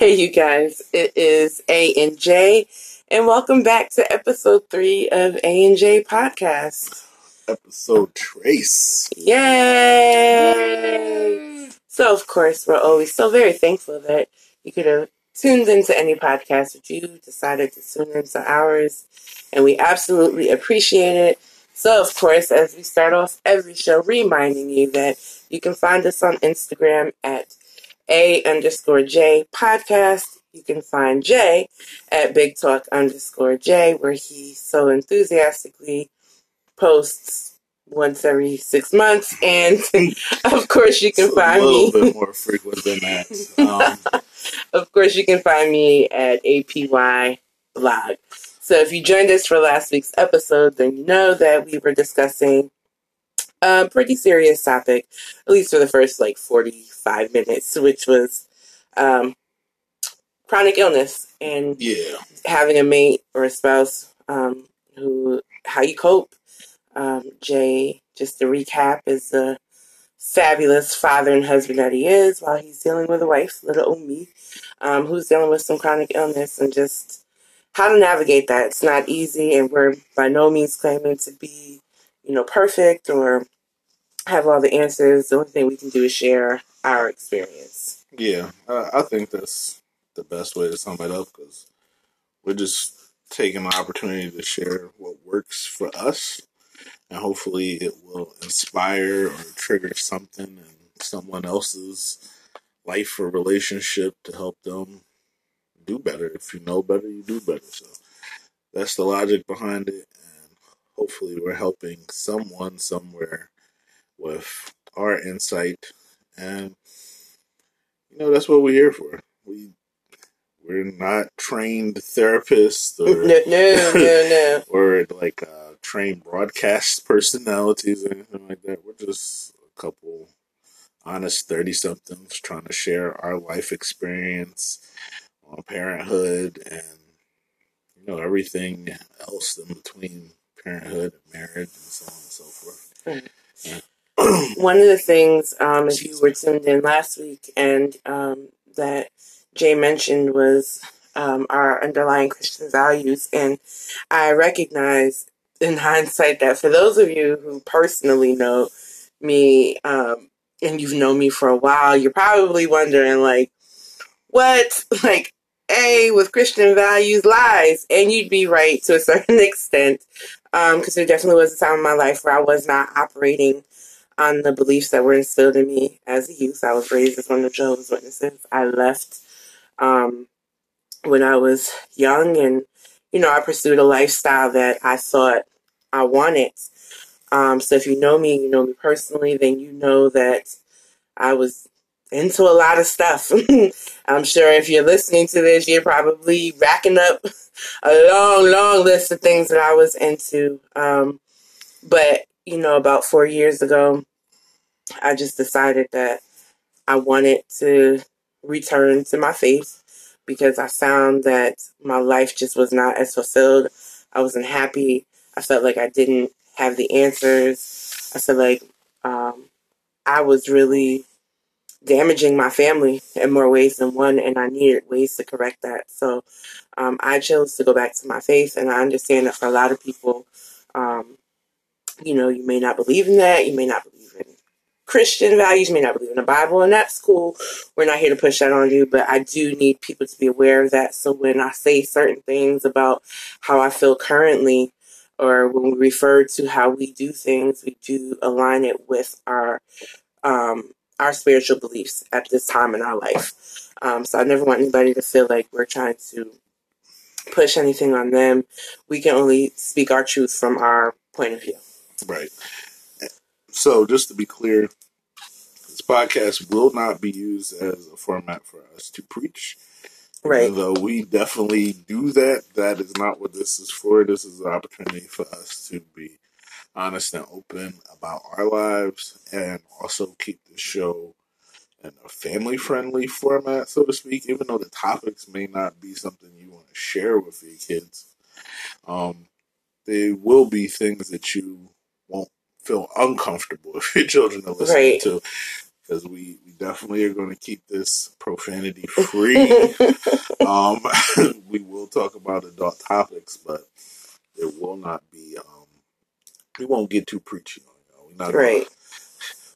Hey, you guys, it is A and J, and welcome back to episode three of A and J podcast. Episode Trace. Yay! So, of course, we're always so very thankful that you could have tuned into any podcast that you decided to tune into ours, and we absolutely appreciate it. So, of course, as we start off every show, reminding you that you can find us on Instagram at a underscore J podcast. You can find Jay at Big Talk underscore J, where he so enthusiastically posts once every six months. And of course, you can It's find a little me. bit more frequent than that. Um, Of course, you can find me at APY blog. So if you joined us for last week's episode, then you know that we were discussing a pretty serious topic, at least for the first like 45 minutes, which was um, chronic illness and yeah, having a mate or a spouse um, who, how you cope. Um, Jay, just to recap, is the fabulous father and husband that he is while he's dealing with a wife, little me, um, who's dealing with some chronic illness and just how to navigate that. It's not easy, and we're by no means claiming to be, you know, perfect or have all the answers. The only thing we can do is share our experience. yeah. I, I think that's the best way to sum it up because we're just taking the opportunity to share what works for us, and hopefully it will inspire or trigger something in someone else's life or relationship to help them do better. If you know better, you do better. So that's the logic behind it, hopefully we're helping someone somewhere with our insight. And you know that's what we're here for. We we're not trained therapists or no, no, no. or like uh, trained broadcast personalities or anything like that. We're just a couple honest 30 somethings trying to share our life experience on parenthood and you know everything else in between parenthood and marriage and so on and so forth Mm. One of the things, um, if you were tuned in last week, and um, that Jay mentioned was um, our underlying Christian values, and I recognize in hindsight that for those of you who personally know me, um, and you've known me for a while, you're probably wondering like, what, like. A with Christian values lies, and you'd be right to a certain extent, because there definitely was a time in my life where I was not operating on the beliefs that were instilled in me as a youth. I was raised as one of the Jehovah's Witnesses. I left um, when I was young, and you know, I pursued a lifestyle that I thought I wanted. Um, so if you know me, you know me personally, then you know that I was into a lot of stuff. I'm sure if you're listening to this, you're probably racking up a long, long list of things that I was into. Um, but you know, about four years ago, I just decided that I wanted to return to my faith because I found that my life just was not as fulfilled. I wasn't happy. I felt like I didn't have the answers. I felt like um, I was really damaging my family in more ways than one, and I needed ways to correct that. So um, I chose to go back to my faith, and I understand that for a lot of people, um, you know, you may not believe in that, you may not believe in Christian values, you may not believe in the Bible, and that's cool. We're not here to push that on you, but I do need people to be aware of that. So when I say certain things about how I feel currently, or when we refer to how we do things, we do align it with our um, our spiritual beliefs at this time in our life. Um, so I never want anybody to feel like we're trying to push anything on them. We can only speak our truth from our point of view. right so just to be clear this podcast will not be used as a format for us to preach Right. Even though we definitely do that, that is not what this is for. This is an opportunity for us to be honest and open about our lives and also keep the show in a family friendly format, so to speak, even though the topics may not be something you want to share with your kids. Um, they will be things that you won't feel uncomfortable if your children are listening Right. to. because we, we definitely are going to keep this profanity free. um, we will talk about adult topics, but it will not be. Um, we won't get too preachy on it. We're not right. Gonna,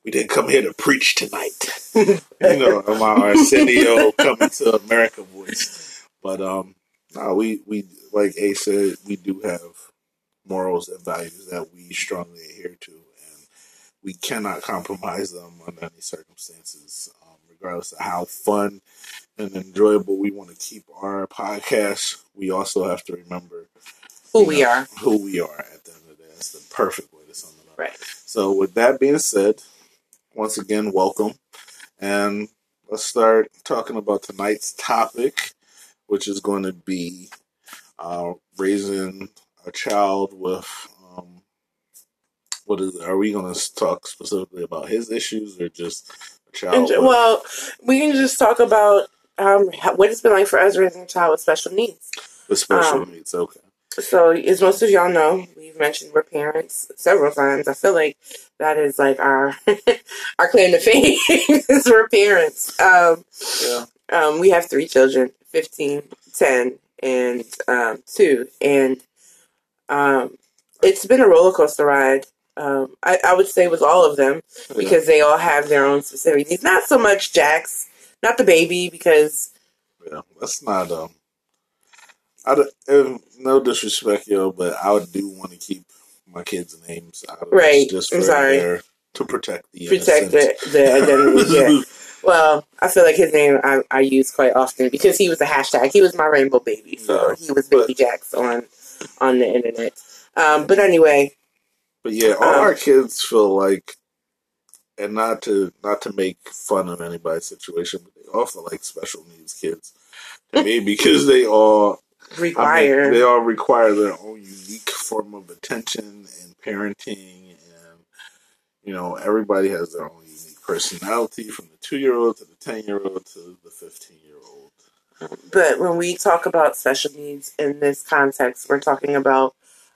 we didn't come here to preach tonight. you know, my Arsenio coming to America voice. But um, no, we we like A said, we do have morals and values that we strongly adhere to, and we cannot compromise them under any circumstances, um, regardless of how fun and enjoyable we want to keep our podcast. We also have to remember who we know, are. Who we are That's the perfect way to sum it up. Right. So, with that being said, once again, welcome. And let's start talking about tonight's topic, which is going to be uh, raising a child with. Um, what is? Are we going to talk specifically about his issues or just a child? And, well, we can just talk about um, what it's been like for us raising a child with special needs. With special um, needs, okay. So, as most of y'all know, we've mentioned we're parents several times. I feel like that is like our our claim to fame is we're parents. Um, yeah. Um, we have three children 15, 10, and um, 2. And um, it's been a roller coaster ride. Um, I, I would say with all of them because they all have their own specific needs. Not so much Jax, not the baby, because. Yeah, that's not. Um, I, no disrespect, yo, but I do want to keep my kids' names out of right. Just I'm sorry. to protect the protect the, the identity. yeah. Well, I feel like his name I, I use quite often because he was a hashtag. He was my rainbow baby, so yeah, he was Baby but, Jax on on the internet. Um, but anyway. But yeah, all um, our kids feel like, and not to not to make fun of anybody's situation, but they all feel like special needs kids to me because they all require. I mean, they all require their own unique form of attention and parenting, and you know, everybody has their own unique personality, from the two-year-old to the ten-year-old to the fifteen-year-old. But when we talk about special needs in this context, we're talking about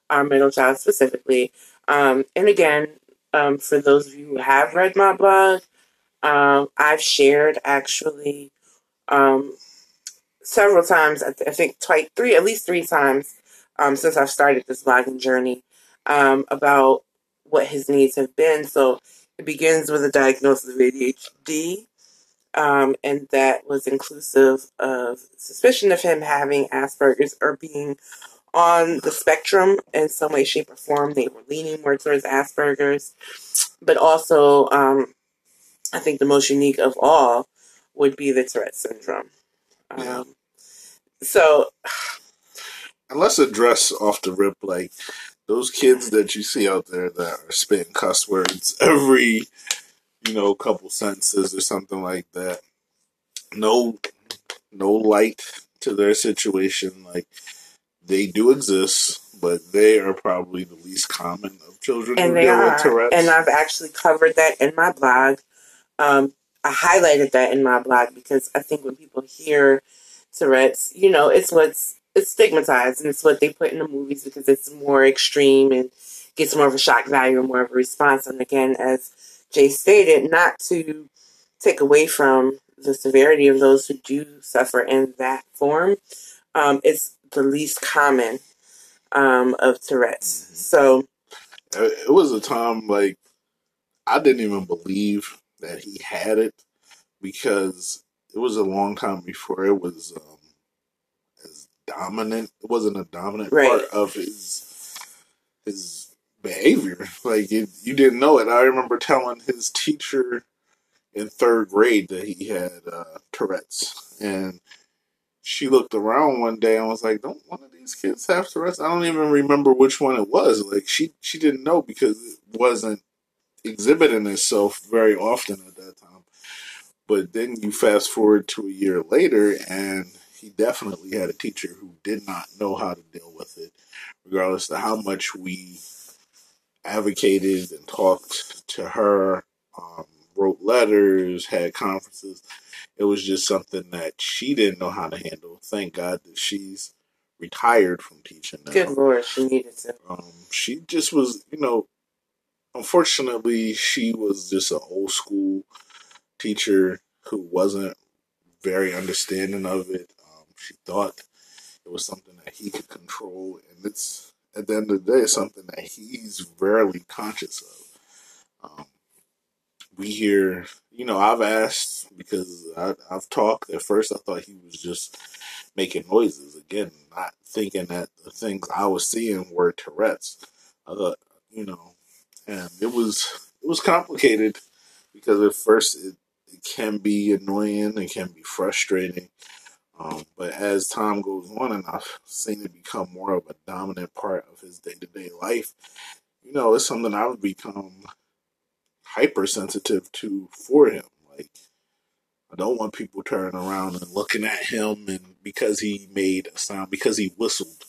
our middle child specifically. Um, and again, um, for those of you who have read my blog, um, I've shared actually um, several times. I, th- I think twice, three, at least three times um, since I've started this blogging journey um, about what his needs have been. So it begins with a diagnosis of ADHD, um, and that was inclusive of suspicion of him having Asperger's or being on the spectrum in some way, shape, or form. They were leaning more towards Asperger's, but also, um, I think the most unique of all would be the Tourette syndrome. Um, so, and let's address off the rip like those kids that you see out there that are spitting cuss words every, you know, couple sentences or something like that. No, no light to their situation. Like they do exist, but they are probably the least common of children and they are. Tourette's. And I've actually covered that in my blog. Um, I highlighted that in my blog because I think when people hear Tourette's, you know, it's what's it's stigmatized and it's what they put in the movies because it's more extreme and gets more of a shock value and more of a response. And again, as Jay stated, not to take away from the severity of those who do suffer in that form, um, it's the least common um, of Tourette's. Mm-hmm. So it was a time like I didn't even believe that he had it because it was a long time before it was um, as dominant. It wasn't a dominant right. part of his his behavior. Like it, you didn't know it. I remember telling his teacher in third grade that he had uh, Tourette's, and she looked around one day and was like, "Don't one of these kids have Tourette's?" I don't even remember which one it was. Like she she didn't know because it wasn't exhibiting itself very often at that time. But then you fast forward to a year later, and he definitely had a teacher who did not know how to deal with it, regardless of how much we advocated and talked to her, um, wrote letters, had conferences. It was just something that she didn't know how to handle. Thank God that she's retired from teaching now. Good lord, she needed to. Um, she just was, you know, unfortunately, she was just an old school teacher who wasn't very understanding of it. Um, she thought it was something that he could control, and it's at the end of the day, something that he's rarely conscious of. Um, we hear, you know, I've asked because I, I've talked. At first, I thought he was just making noises. Again, not thinking that the things I was seeing were Tourette's. I thought, you know, and it was it was complicated because at first it, it can be annoying, it can be frustrating. Um, but as time goes on and I've seen it become more of a dominant part of his day to day life, you know, it's something I've become hypersensitive to for him. Like, I don't want people turning around and looking at him and because he made a sound, because he whistled,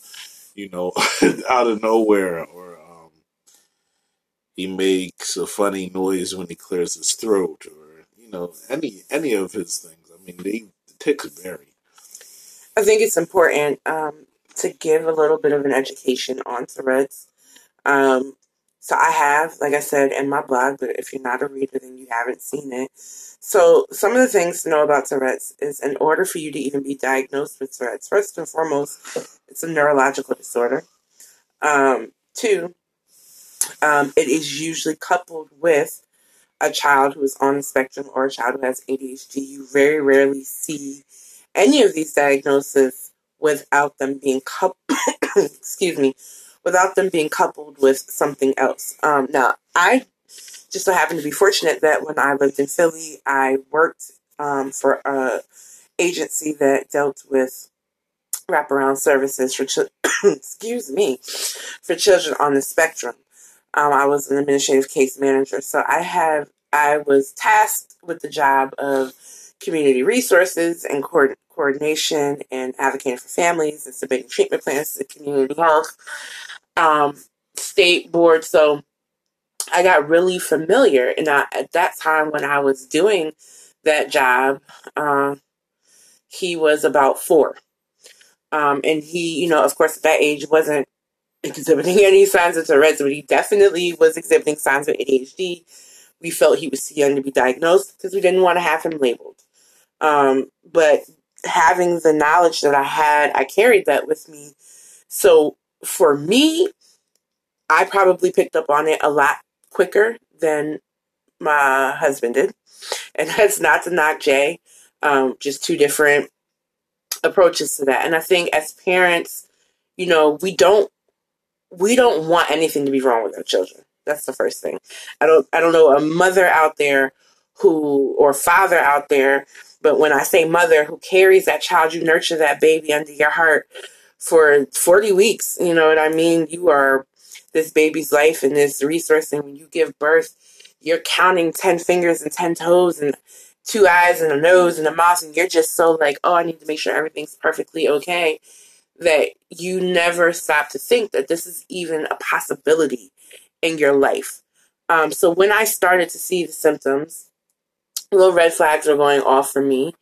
you know, out of nowhere, or um, he makes a funny noise when he clears his throat, or you know, any any of his things. I mean, they the tics vary. I think it's important um, to give a little bit of an education on Tourette's. Um, so I have, like I said, in my blog, but if you're not a reader, then you haven't seen it. So some of the things to know about Tourette's is in order for you to even be diagnosed with Tourette's, first and foremost, it's a neurological disorder. Um, two, um, it is usually coupled with a child who is on the spectrum or a child who has ADHD. You very rarely see any of these diagnoses without them being coupled, excuse me, without them being coupled with something else. Um, now, I just so happened to be fortunate that when I lived in Philly, I worked um, for a agency that dealt with wraparound services for children. excuse me, for children on the spectrum. Um, I was an administrative case manager, so I have I was tasked with the job of community resources and co- coordination and advocating for families and submitting treatment plans to the community health um, state board. So I got really familiar. And I, at that time, when I was doing that job, uh, he was about four. Um, and he, you know, of course, at that age wasn't exhibiting any signs of Tourette's, but he definitely was exhibiting signs of ADHD. We felt he was too young to be diagnosed because we didn't want to have him labeled. Um, but having the knowledge that I had, I carried that with me. So for me, I probably picked up on it a lot quicker than my husband did. And that's not to knock Jay, um, just two different approaches to that. And I think as parents, you know, we don't we don't want anything to be wrong with our children. That's the first thing. I don't I don't know a mother out there who or father out there, but when I say mother who carries that child, you nurture that baby under your heart for 40 weeks. You know what I mean? You are this baby's life and this resource. And when you give birth, you're counting 10 fingers and 10 toes and two eyes and a nose and a mouth. And you're just so like, oh, I need to make sure everything's perfectly okay. That you never stop to think that this is even a possibility in your life. Um, so when I started to see the symptoms, little red flags were going off for me.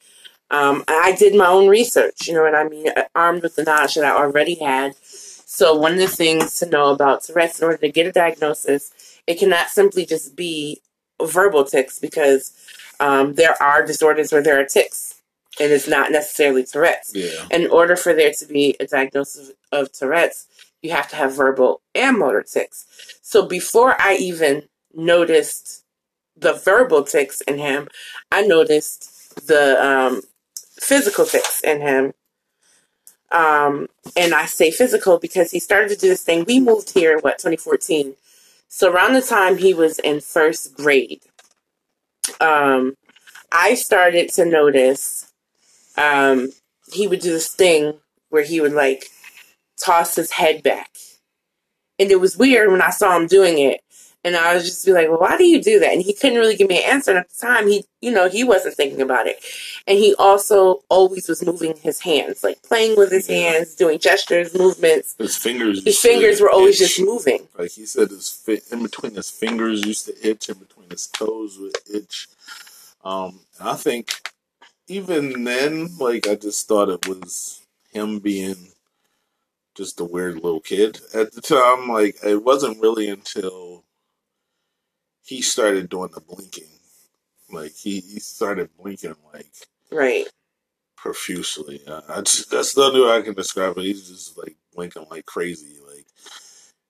Um, I did my own research, you know what I mean, armed with the knowledge that I already had. So one of the things to know about Tourette's, in order to get a diagnosis, it cannot simply just be verbal tics because um, there are disorders where there are tics, and it's not necessarily Tourette's. Yeah. In order for there to be a diagnosis of Tourette's, you have to have verbal and motor tics. So before I even noticed the verbal tics in him, I noticed the um, physical tics in him. Um, and I say physical because he started to do this thing. We moved here, what, 2014. So around the time he was in first grade, um, I started to notice um, he would do this thing where he would like toss his head back. And it was weird when I saw him doing it. And I was just be like, well, why do you do that? And he couldn't really give me an answer. And at the time, he, you know, he wasn't thinking about it. And he also always was moving his hands, like playing with his Yeah. hands, doing gestures, movements. His fingers. His fingers were always itch. just moving. Like he said, his fi- in between his fingers used to itch, in between his toes would itch. Um, and I think even then, like I just thought it was him being just a weird little kid at the time. Like it wasn't really until he started doing the blinking Like he, he started blinking like Right. profusely. I, I just, that's the only way I can describe it. He's just like blinking like crazy. Like,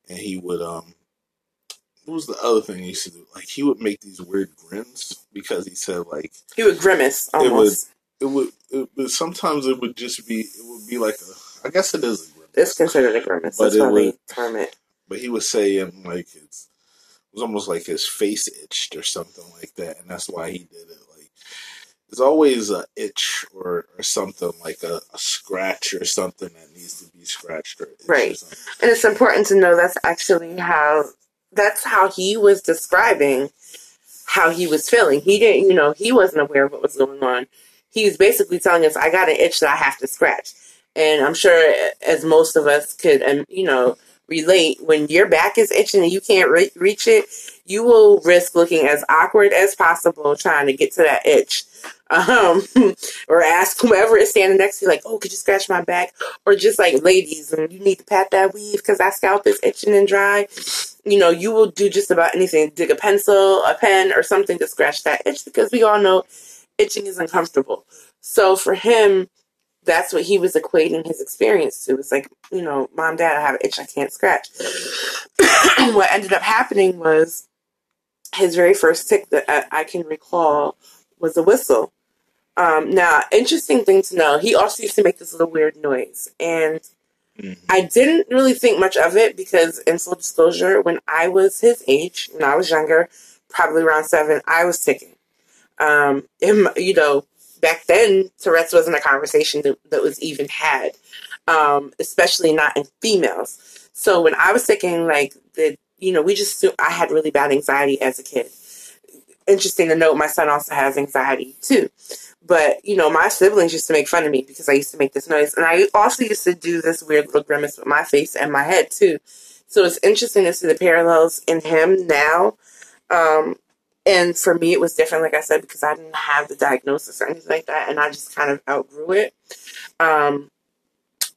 and he would um. What was the other thing he used to do? Like he would make these weird grins because he said like He would grimace It would- it would. It, but sometimes it would just be. It would be like a. I guess it is a grimace. It's considered a grimace. But That's it how they would- term it. but he was saying like it's it was almost like his face itched or something like that, and that's why he did it. Like there's always a itch or, or something like a, a scratch or something that needs to be scratched or itched or Right. something. And it's important to know that's actually how that's how he was describing how he was feeling. He didn't, you know, he wasn't aware of what was going on. He was basically telling us, "I got an itch that I have to scratch." And I'm sure, as most of us could, um, you know, relate, when your back is itching and you can't re- reach it, you will risk looking as awkward as possible trying to get to that itch. Um, or ask whoever is standing next to you, like, "Oh, could you scratch my back?" Or just like, "Ladies, you need to pat that weave because that scalp is itching and dry." You know, you will do just about anything. Dig a pencil, a pen, or something to scratch that itch because we all know itching is uncomfortable. So for him, that's what he was equating his experience to. It's like, you know, mom, dad, I have an itch I can't scratch. what ended up happening was his very first tic that I, I can recall was a whistle. Um, now, interesting thing to know, he also used to make this little weird noise. And Mhm. I didn't really think much of it because, in full disclosure, when I was his age, when I was younger, probably around seven, I was ticking. Um, you know, back then, Tourette's wasn't a conversation that, that was even had, um, especially not in females. So when I was ticking, like, the, you know, we just, I had really bad anxiety as a kid. Interesting to note, my son also has anxiety too. But, you know, my siblings used to make fun of me because I used to make this noise. And I also used to do this weird little grimace with my face and my head too. So it's interesting to see the parallels in him now. Um, and for me, it was different, like I said, because I didn't have the diagnosis or anything like that. And I just kind of outgrew it. Um,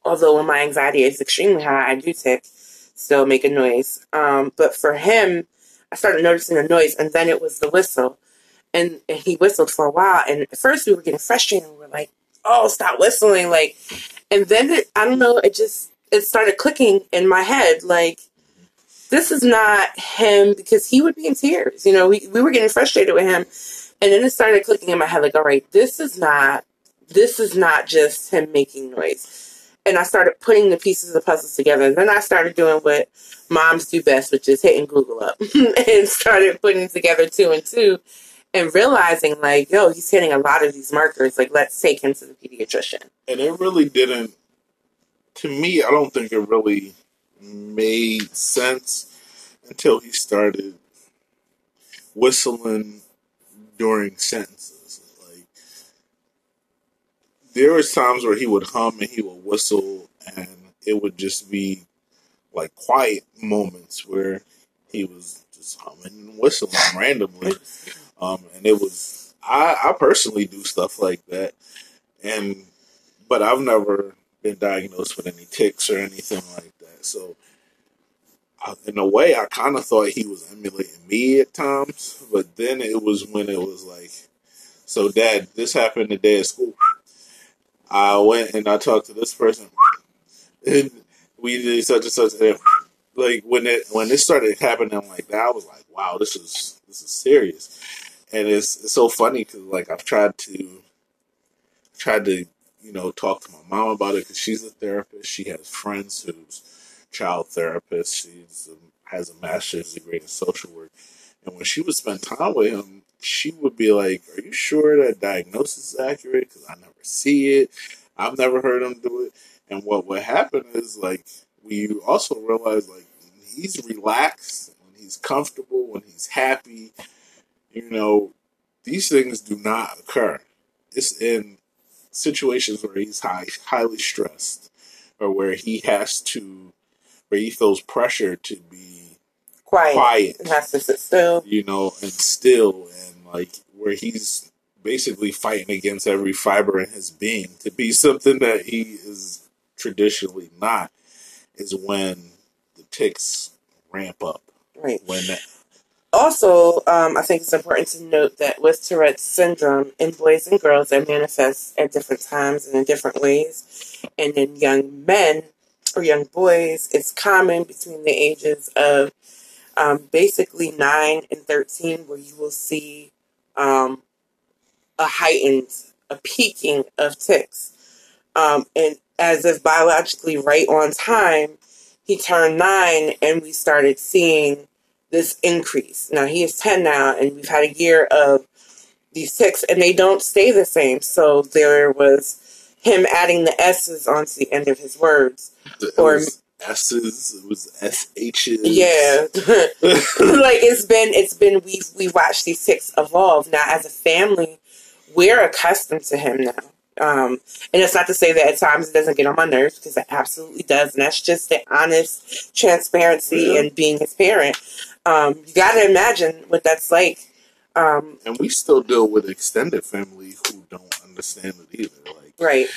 although when my anxiety is extremely high, I do tick, still make a noise. Um, but for him, I started noticing the noise, and then it was the whistle and, and he whistled for a while. And at first we were getting frustrated. We were like, "Oh, stop whistling!" Like, and then it, I don't know. It just it started clicking in my head. Like, this is not him because he would be in tears. You know, we we were getting frustrated with him, and then it started clicking in my head. Like, all right, this is not this is not just him making noise. And I started putting the pieces of the puzzles together. And then I started doing what moms do best, which is hitting Google up and started putting together two and two and realizing like, yo, he's hitting a lot of these markers. Like, let's take him to the pediatrician. And it really didn't. To me, I don't think it really made sense until he started whistling during sentences. Like there was times where he would hum and he would whistle, and it would just be like quiet moments where he was just humming and whistling randomly. Um, and it was I, I personally do stuff like that, and but I've never been diagnosed with any tics or anything like that. So, I, in a way, I kind of thought he was emulating me at times, but then it was when it was like, "So, Dad, this happened today at school." I went and I talked to this person, and we did such and such. And like when it when it started happening like that, I was like, "Wow, this is this is serious." And it's it's so funny because like I've tried to tried to you know talk to my mom about it because she's a therapist. She has friends who's child therapists. She's um, has a master's degree in social work, and when she would spend time with him, she would be like, "Are you sure that diagnosis is accurate? Because I never see it. I've never heard him do it." And what would happen is like we also realize like he's relaxed, when he's comfortable, when he's happy, you know, these things do not occur. It's in situations where he's high, highly stressed, or where he has to, where he feels pressure to be Quiet. quiet, And has to sit still. you know, and still, and like where he's basically fighting against every fiber in his being to be something that he is traditionally not, is when the tics ramp up. Right. When that, also, um, I think it's important to note that with Tourette's syndrome, in boys and girls, it manifests at different times and in different ways. And in young men or young boys, it's common between the ages of um, basically 9 and 13, where you will see um, a heightened, a peaking of tics. Um, and as if biologically right on time, he turned nine and we started seeing this increase. Now he is 10 now, and we've had a year of these tics, and they don't stay the same. So there was him adding the S's onto the end of his words. It Or- S's, it was SH's. Yeah. like it's been it's been we've we've watched these tics evolve. Now as a family, we're accustomed to him now. Um, and it's not to say that at times it doesn't get on my nerves because it absolutely does, and that's just the honest transparency Yeah. and being his parent. Um, you got to imagine what that's like. Um, and we still deal with extended family who don't understand it either. Like, right,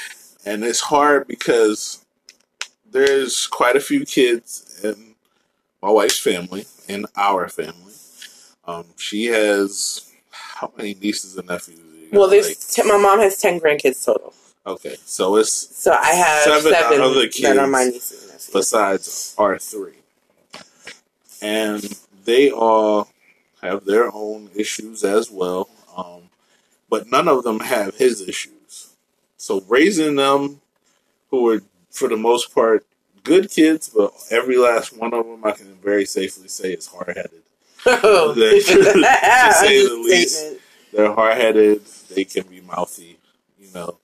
and it's hard because there's quite a few kids in my wife's family, in our family. Um, she has how many nieces and nephews? you well, there's Like, t- my mom has ten grandkids total, okay, so it's so I have Seven seven, other that are kids. my nieces and nephews. besides our three, and they all have their own issues as well. Um, but none of them have his issues. So raising them, who are for the most part good kids, but every last one of them, I can very safely say, is hard headed. Oh. To say the least. They're hard headed. They can be mouthy, you know.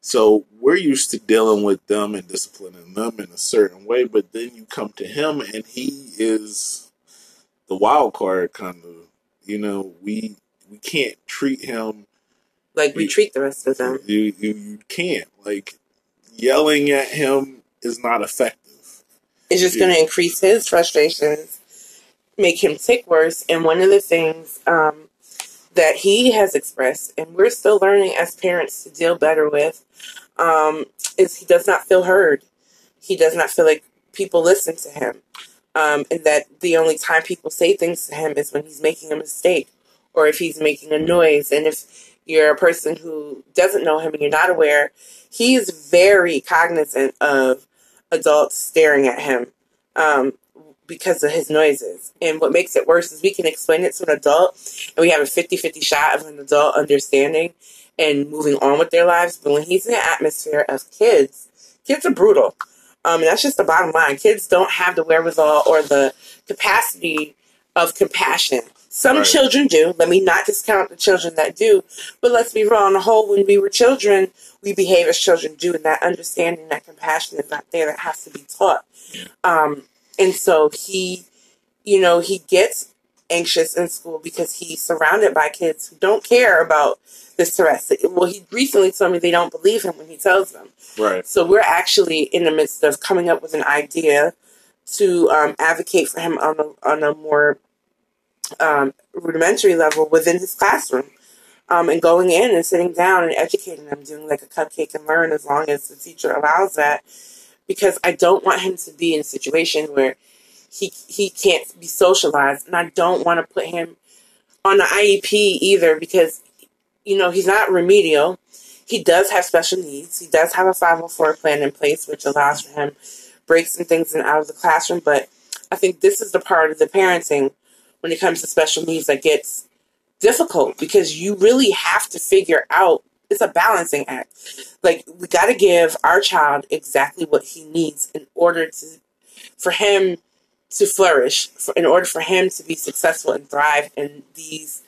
So we're used to dealing with them and disciplining them in a certain way, but then you come to him and he is the wild card kind of. You know, we we can't treat him. Like we treat the rest of them. You you you can't like yelling at him is not effective. It's just going to increase his frustrations, make him tick worse. And one of the things um, that he has expressed, and we're still learning as parents to deal better with, um, is he does not feel heard. He does not feel like people listen to him. Um, and that the only time people say things to him is when he's making a mistake or if he's making a noise. And if you're a person who doesn't know him and you're not aware, he's very cognizant of adults staring at him um, because of his noises. And what makes it worse is we can explain it to an adult and we have a 50 50 shot of an adult understanding and moving on with their lives. But when he's in an atmosphere of kids, kids are brutal. Um, and that's just the bottom line. Kids don't have the wherewithal or the capacity of compassion. Some Right. children do. Let me not discount the children that do. But let's be real. On the whole, when we were children, we behave as children do, and that understanding, that compassion is not there. That has to be taught. Um, and so he, you know, he gets anxious in school because he's surrounded by kids who don't care about this Tourette's. Well, he recently told me they don't believe him when he tells them. Right. So we're actually in the midst of coming up with an idea to um, advocate for him on a, on a more um, rudimentary level within his classroom. Um, and going in and sitting down and educating them, doing like a cupcake and learn as long as the teacher allows that. Because I don't want him to be in a situation where he he can't be socialized, and I don't want to put him on the IEP either because you know he's not remedial. He does have special needs. He does have a 504 plan in place, which allows for him breaks and things and out of the classroom. But I think this is the part of the parenting when it comes to special needs that gets difficult because you really have to figure out it's a balancing act. Like we got to give our child exactly what he needs in order to for him to flourish, for, in order for him to be successful and thrive in these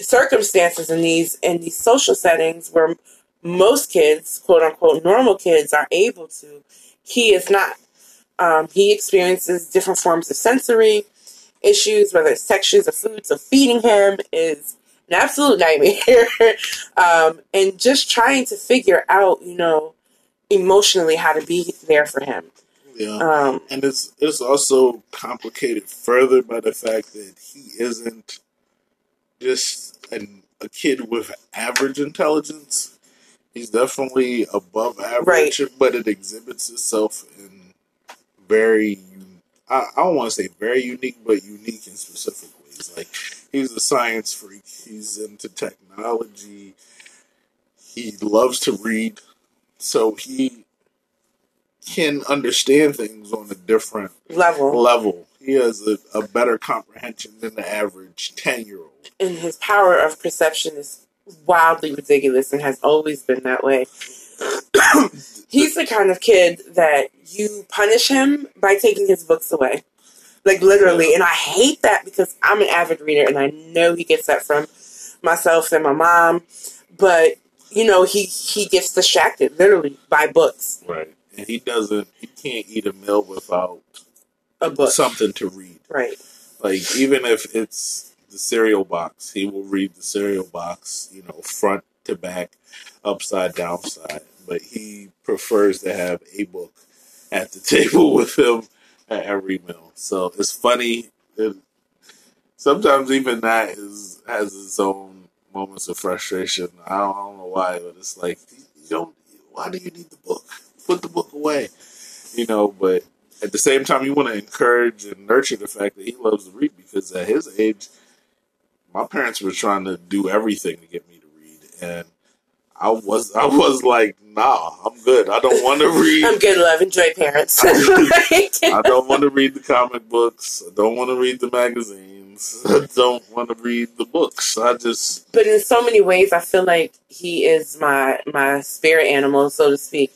circumstances and these in these social settings where most kids, quote unquote, normal kids are able to. He is not. Um, he experiences different forms of sensory issues, whether it's textures of food. So feeding him is an absolute nightmare. um, and just trying to figure out, you know, emotionally how to be there for him. Yeah. Um, and it's it's also complicated further by the fact that he isn't just an, a kid with average intelligence. He's definitely above average, but it exhibits itself in very I, I don't want to say very unique, but unique in specific ways. Like he's a science freak. He's into technology. He loves to read, so he can understand things on a different Level. level. He has a, a better comprehension than the average ten year old. And his power of perception is wildly ridiculous and has always been that way. He's the kind of kid that you punish him by taking his books away. Like literally. And I hate that because I'm an avid reader and I know he gets that from myself and my mom. But, you know, he, he gets distracted literally by books. Right. And he doesn't. He can't eat a meal without A book. something to read. Right. Like even if it's the cereal box, he will read the cereal box, you know, front to back, upside down side. But he prefers to have a book at the table with him at every meal. So it's funny. It, sometimes even that is has its own moments of frustration. I don't, I don't know why, but it's like you don't. Why do you need the book? Put the book away. You know, but at the same time, you want to encourage and nurture the fact that he loves to read because at his age, my parents were trying to do everything to get me to read, and I was I was like, nah, I'm good. I don't want to read. I'm good, love. Enjoy parents. I don't want to read the comic books. I don't want to read the magazines. I don't want to read the books. I just but in so many ways, I feel like he is my my spirit animal, so to speak,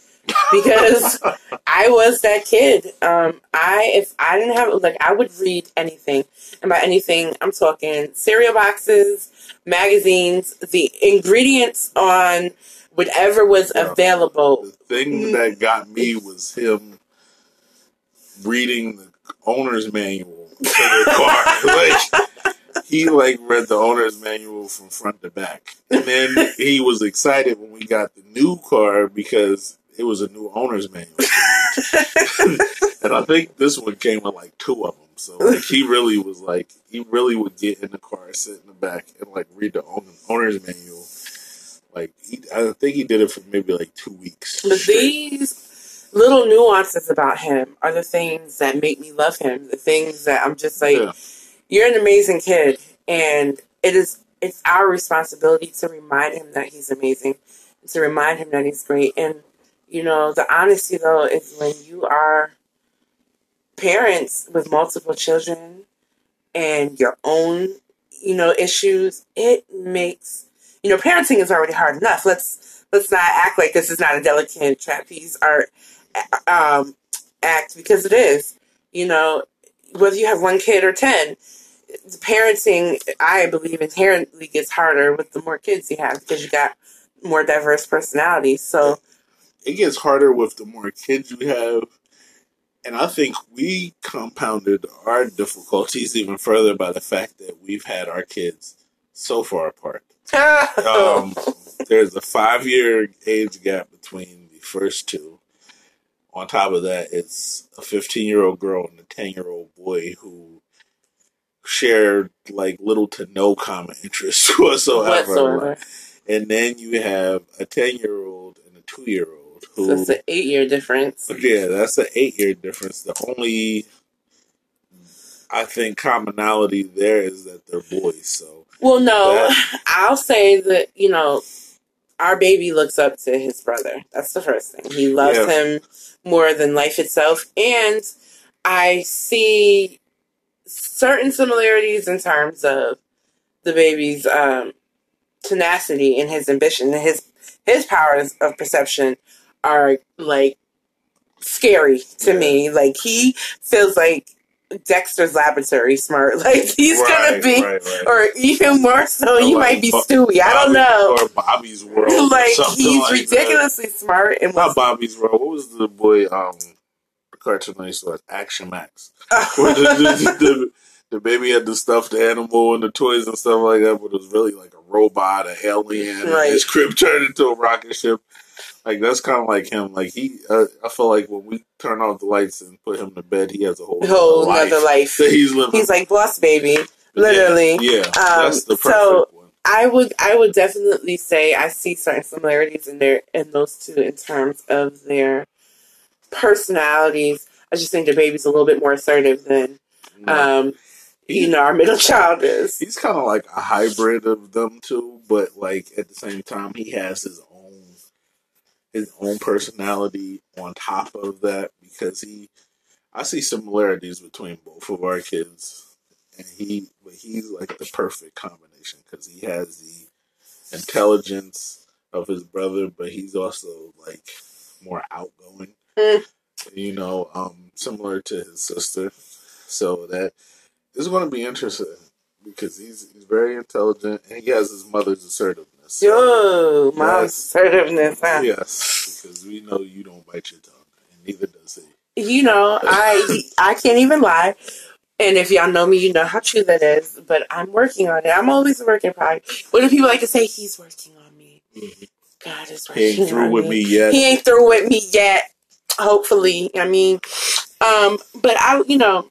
because I was that kid. Um, I if I didn't have like I would read anything, and by anything I'm talking cereal boxes, magazines, the ingredients on whatever was Yeah. available. the thing that got me was him reading the owner's manual to the car. like he like read the owner's manual from front to back, and then he was excited when we got the new car because it was a new owner's manual. and I think this one came with like two of them. So like he really was like he really would get in the car, sit in the back, and like read the owner's manual. Like he, I think he did it for maybe like two weeks. But straight. these little nuances about him are the things that make me love him. The things that I'm just like, Yeah. you're an amazing kid, and it is it's our responsibility to remind him that he's amazing, to remind him that he's great. And you know, the honesty though is when you are parents with multiple children and your own, you know, issues, it makes you know, parenting is already hard enough. Let's let's not act like this is not a delicate trapeze art um, act because it is. You know, whether you have one kid or ten, the parenting I believe inherently gets harder with the more kids you have because you got more diverse personalities. So it gets harder with the more kids you have. And I think we compounded our difficulties even further by the fact that we've had our kids so far apart. Um, there's a five year age gap between the first two. On top of that, it's a 15 year old girl and a 10 year old boy who shared like little to no common interests whatsoever. whatsoever. And then you have a 10 year old and a two year old who. So it's an eight year difference. Yeah, that's an eight year difference. The only, I think, commonality there is that they're boys. So Well, no, That- I'll say that you know our baby looks up to his brother. That's the first thing. He loves Yeah. him more than life itself, and I see certain similarities in terms of the baby's um, tenacity and his ambition and his his powers of perception are like scary to Yeah. me. Like he feels like Dexter's laboratory smart. Like he's gonna be right, right. or even more so, you like might be Bo- Stewie. I don't know. Or Bobby's World. like he's like ridiculously smart and Not was, Bobby's World. What was the boy? Um, the cartoon I used to watch, Action Max. Where the, the, the, the baby had the stuffed animal and the toys and stuff like that, but it was really like a robot, an alien. and Right. His crib turned into a rocket ship. Like that's kind of like him. Like he, uh, I feel like when we turn off the lights and put him to bed, he has a whole, whole life another life. that he's living. He's like boss baby, literally. Yeah, yeah, that's the Um, perfect so- one. I would I would definitely say I see certain similarities in there in those two in terms of their personalities. I just think the baby's a little bit more assertive than, um, you know, our middle child is. He's kind of like a hybrid of them two, but like at the same time, he has his own his own personality on top of that because he. I see similarities between both of our kids, and he, but he's like the perfect combination because he has the intelligence of his brother, but he's also like more outgoing. Mm. You know, um, similar to his sister. So that is going to be interesting because he's he's very intelligent and he has his mother's assertiveness. So, Yo, mom's Yes. assertiveness. Huh? yes, because we know you don't bite your tongue, and neither does he. You know, I I can't even lie. And if y'all know me, you know how true that is. But I'm working on it. I'm always working work in progress. What do people like to say? He's working on me. God is working He ain't through with me yet. He ain't through with me yet. Hopefully, I mean, um, but I, you know,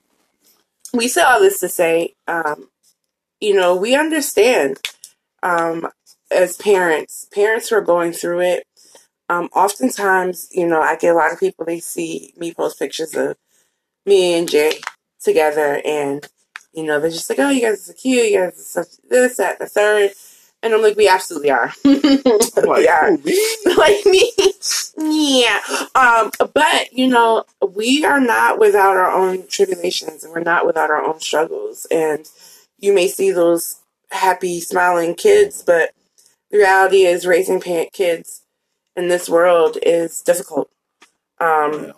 we say all this to say, um, you know, we understand um, as parents, parents who are going through it. Um, oftentimes, you know, I get a lot of people. They see me post pictures of me and Jay together, and you know, they're just like, "Oh, you guys are cute. You guys are such this, that, the third. And I'm like, "We absolutely are. Like, we are." me? like me. yeah. Um, but you know, we are not without our own tribulations and we're not without our own struggles. And you may see those happy, smiling kids, but the reality is raising kids in this world is difficult. Um, Yeah.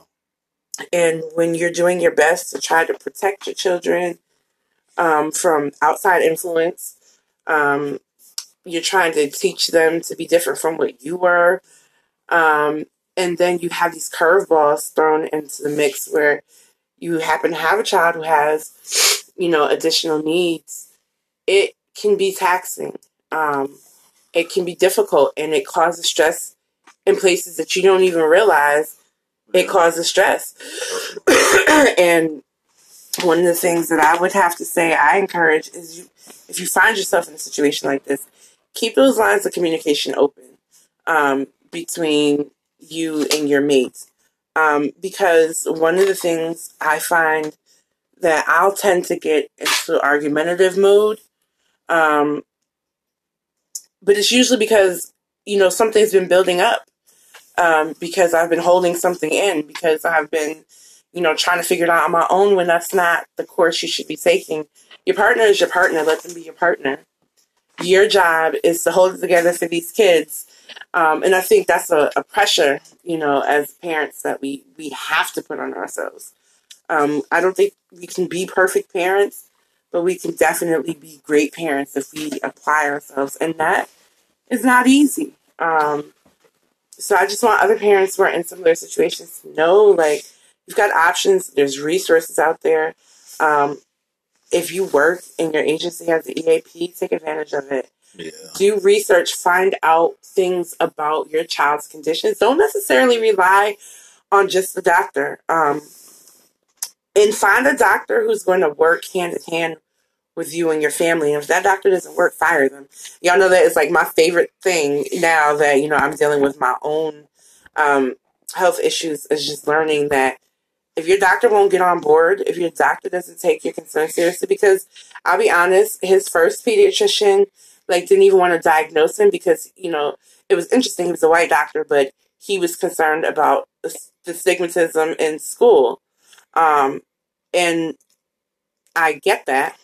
and when you're doing your best to try to protect your children um, from outside influence, um, you're trying to teach them to be different from what you were. Um, and then you have these curveballs thrown into the mix where you happen to have a child who has, you know, additional needs. It can be taxing. Um, it can be difficult and it causes stress in places that you don't even realize it causes stress. and one of the things that I would have to say I encourage is you, if you find yourself in a situation like this, keep those lines of communication open um, between you and your mates. Um, because one of the things I find that I'll tend to get into argumentative mode, um, but it's usually because you know something's been building up um, because I've been holding something in because I've been, you know, trying to figure it out on my own when that's not the course you should be taking. Your partner is your partner. Let them be your partner. Your job is to hold it together for these kids. Um, and I think that's a, a pressure, you know, as parents that we, we have to put on ourselves. Um, I don't think we can be perfect parents, but we can definitely be great parents if we apply ourselves. And that is not easy. Um, so I just want other parents who are in similar situations to know, like, you've got options. There's resources out there. Um, if you work and your agency has the EAP, take advantage of it. Yeah. Do research, find out things about your child's conditions. Don't necessarily rely on just the doctor. Um, and find a doctor who's going to work hand in hand with you and your family. And if that doctor doesn't work, fire them. Y'all know that it's like my favorite thing now that, you know, I'm dealing with my own um, health issues is just learning that if your doctor won't get on board, if your doctor doesn't take your concern seriously, because I'll be honest, his first pediatrician like didn't even want to diagnose him because, you know, it was interesting. He was a white doctor, but he was concerned about the stigmatism in school. Um, and I get that.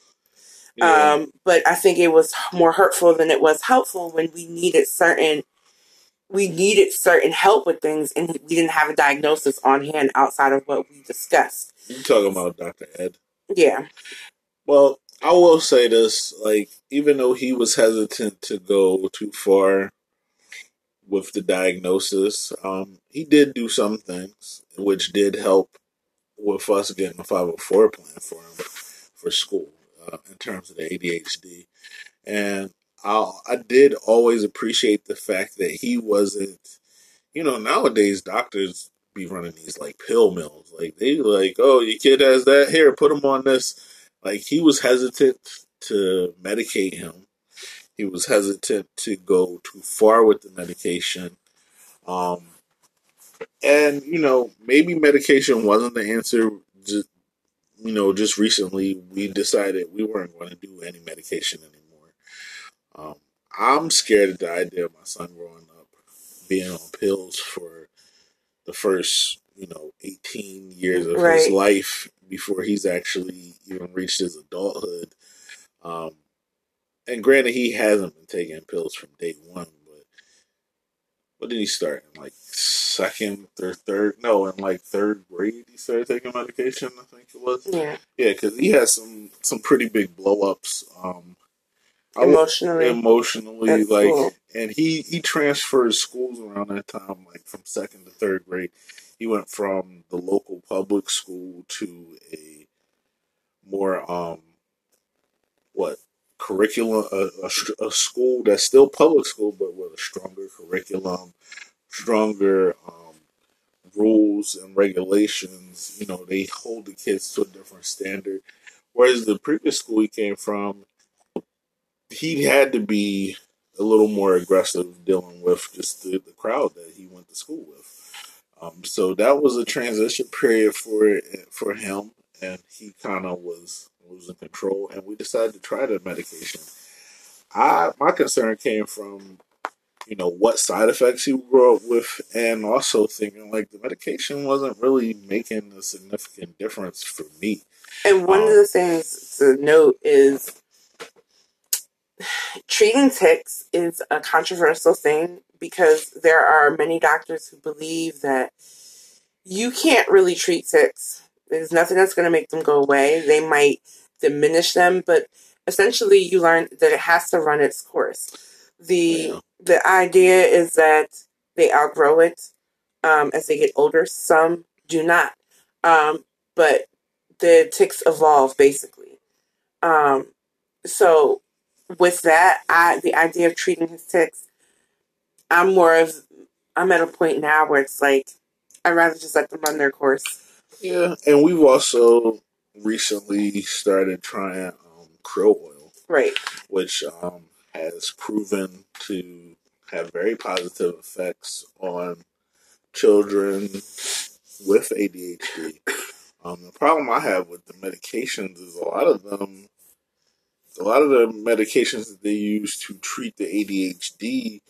Yeah. Um, but I think it was more hurtful than it was helpful when we needed certain we needed certain help with things and we didn't have a diagnosis on hand outside of what we discussed. you talking about Dr. Ed? Yeah. Well, I will say this: like, even though he was hesitant to go too far with the diagnosis, um, he did do some things which did help with us getting a five hundred four plan for him for school uh, in terms of the ADHD, and I I did always appreciate the fact that he wasn't, you know, nowadays doctors be running these like pill mills, like they like, oh, your kid has that, here, put him on this. Like he was hesitant to medicate him. He was hesitant to go too far with the medication. Um, And you know, maybe medication wasn't the answer. Just you know, just recently we decided we weren't going to do any medication anymore. Um, I'm scared of the idea of my son growing up being on pills for the first, you know, 18 years of right. his life before he's actually even reached his adulthood. Um, and granted, he hasn't been taking pills from day one, what did he start in like second or third? No, in like third grade, he started taking medication. I think it was. Yeah. Yeah, because he had some some pretty big blow ups. Um, emotionally, emotionally, like, and he he transferred schools around that time, like from second to third grade. He went from the local public school to a more um what curriculum, a, a, a, school that's still public school, but with a stronger curriculum, stronger um, rules and regulations. You know, they hold the kids to a different standard. Whereas the previous school he came from, he had to be a little more aggressive dealing with just the, the crowd that he went to school with. Um, so that was a transition period for for him, and he kind of was losing control, and we decided to try the medication. I my concern came from you know what side effects he grew up with, and also thinking like the medication wasn't really making a significant difference for me. And one um, of the things to note is treating tics is a controversial thing because there are many doctors who believe that you can't really treat tics. There's nothing that's going to make them go away. They might diminish them, but essentially you learn that it has to run its course. The yeah. the idea is that they outgrow it um, as they get older. Some do not, um, but the tics evolve basically. Um, so with that, I the idea of treating his tics, I'm more of I'm at a point now where it's like I'd rather just let them run their course. Yeah, and we've also recently started trying um, krill oil, right? Which um, has proven to have very positive effects on children with ADHD. Um, the problem I have with the medications is a lot of them, a lot of the medications that they use to treat the ADHD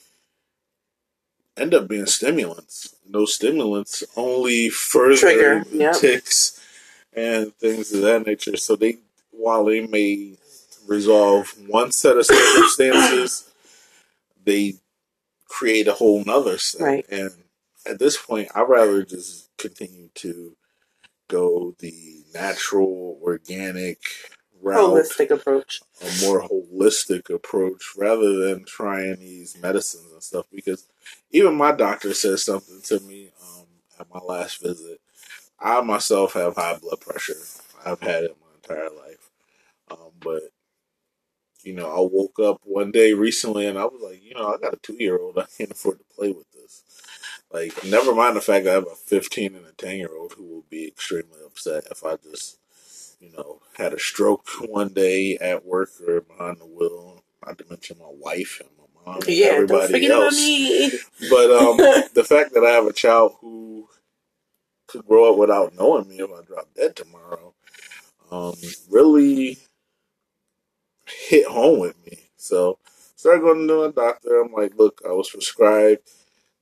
end up being stimulants. Those stimulants only further Trigger. yep. tics and things of that nature. So they, while they may resolve one set of circumstances, they create a whole nother set. Right. And at this point, I'd rather just continue to go the natural, organic route, holistic approach, a more holistic approach, rather than trying these medicines and stuff. Because even my doctor said something to me um, at my last visit I myself have high blood pressure. I've had it my entire life. Um, but you know, I woke up one day recently and I was like, you know, I got a two year old. I can't afford to play with this. Like, never mind the fact I have a 15 and a 10 year old who will be extremely upset if I just, you know, had a stroke one day at work or behind the wheel. Not to mention my wife and my mom and yeah, everybody else. But um, the fact that I have a child who could grow up without knowing me if I drop dead tomorrow um, really hit home with me. So started going to a doctor. I'm like, look, I was prescribed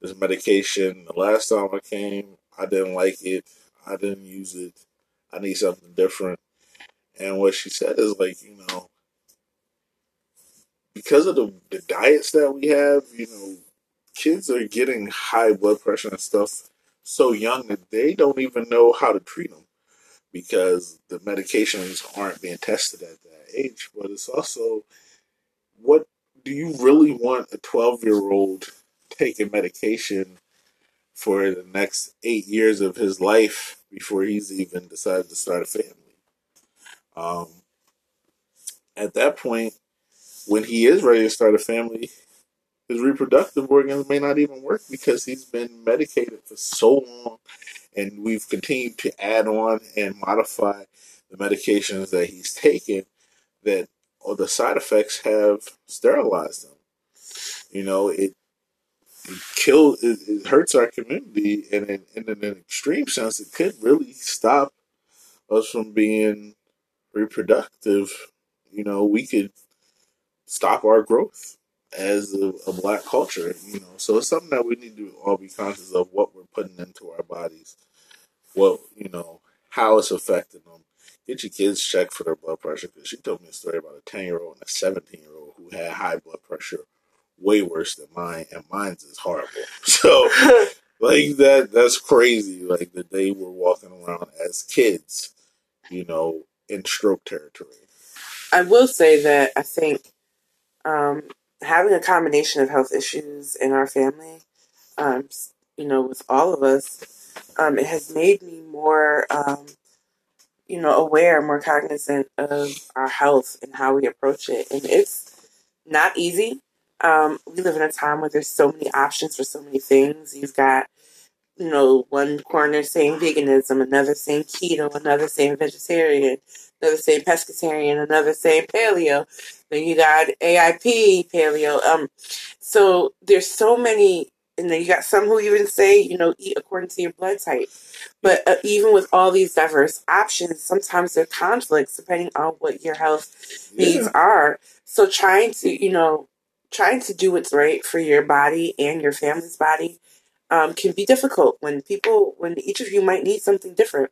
this medication. The last time I came, I didn't like it. I didn't use it. I need something different. And what she said is like, you know, because of the, the diets that we have, you know, kids are getting high blood pressure and stuff so young that they don't even know how to treat them because the medications aren't being tested at that age. But it's also what do you really want a 12 year old taking medication for the next eight years of his life before he's even decided to start a family? Um, at that point, when he is ready to start a family, his reproductive organs may not even work because he's been medicated for so long and we've continued to add on and modify the medications that he's taken that all the side effects have sterilized him. You know, it it kills, it, it hurts our community, and in, in an extreme sense, it could really stop us from being reproductive. You know, we could stop our growth as a, a, black culture, you know. So it's something that we need to all be conscious of what we're putting into our bodies, what you know, how it's affecting them. Get your kids checked for their blood pressure because she told me a story about a ten year old and a seventeen year old who had high blood pressure, way worse than mine, and mine's is horrible. So. like that that's crazy like that they were walking around as kids you know in stroke territory i will say that i think um, having a combination of health issues in our family, um, you know, with all of us, um, it has made me more, um, you know, aware, more cognizant of our health and how we approach it. And it's not easy. Um, we live in a time where there's so many options for so many things. You've got you know, one corner saying veganism, another saying keto, another saying vegetarian, another saying pescatarian, another saying paleo. Then you got AIP, paleo. Um, so there's so many, and then you got some who even say, you know, eat according to your blood type. But uh, even with all these diverse options, sometimes there are conflicts depending on what your health yeah. needs are. So trying to, you know, trying to do what's right for your body and your family's body um, can be difficult when people, when each of you might need something different.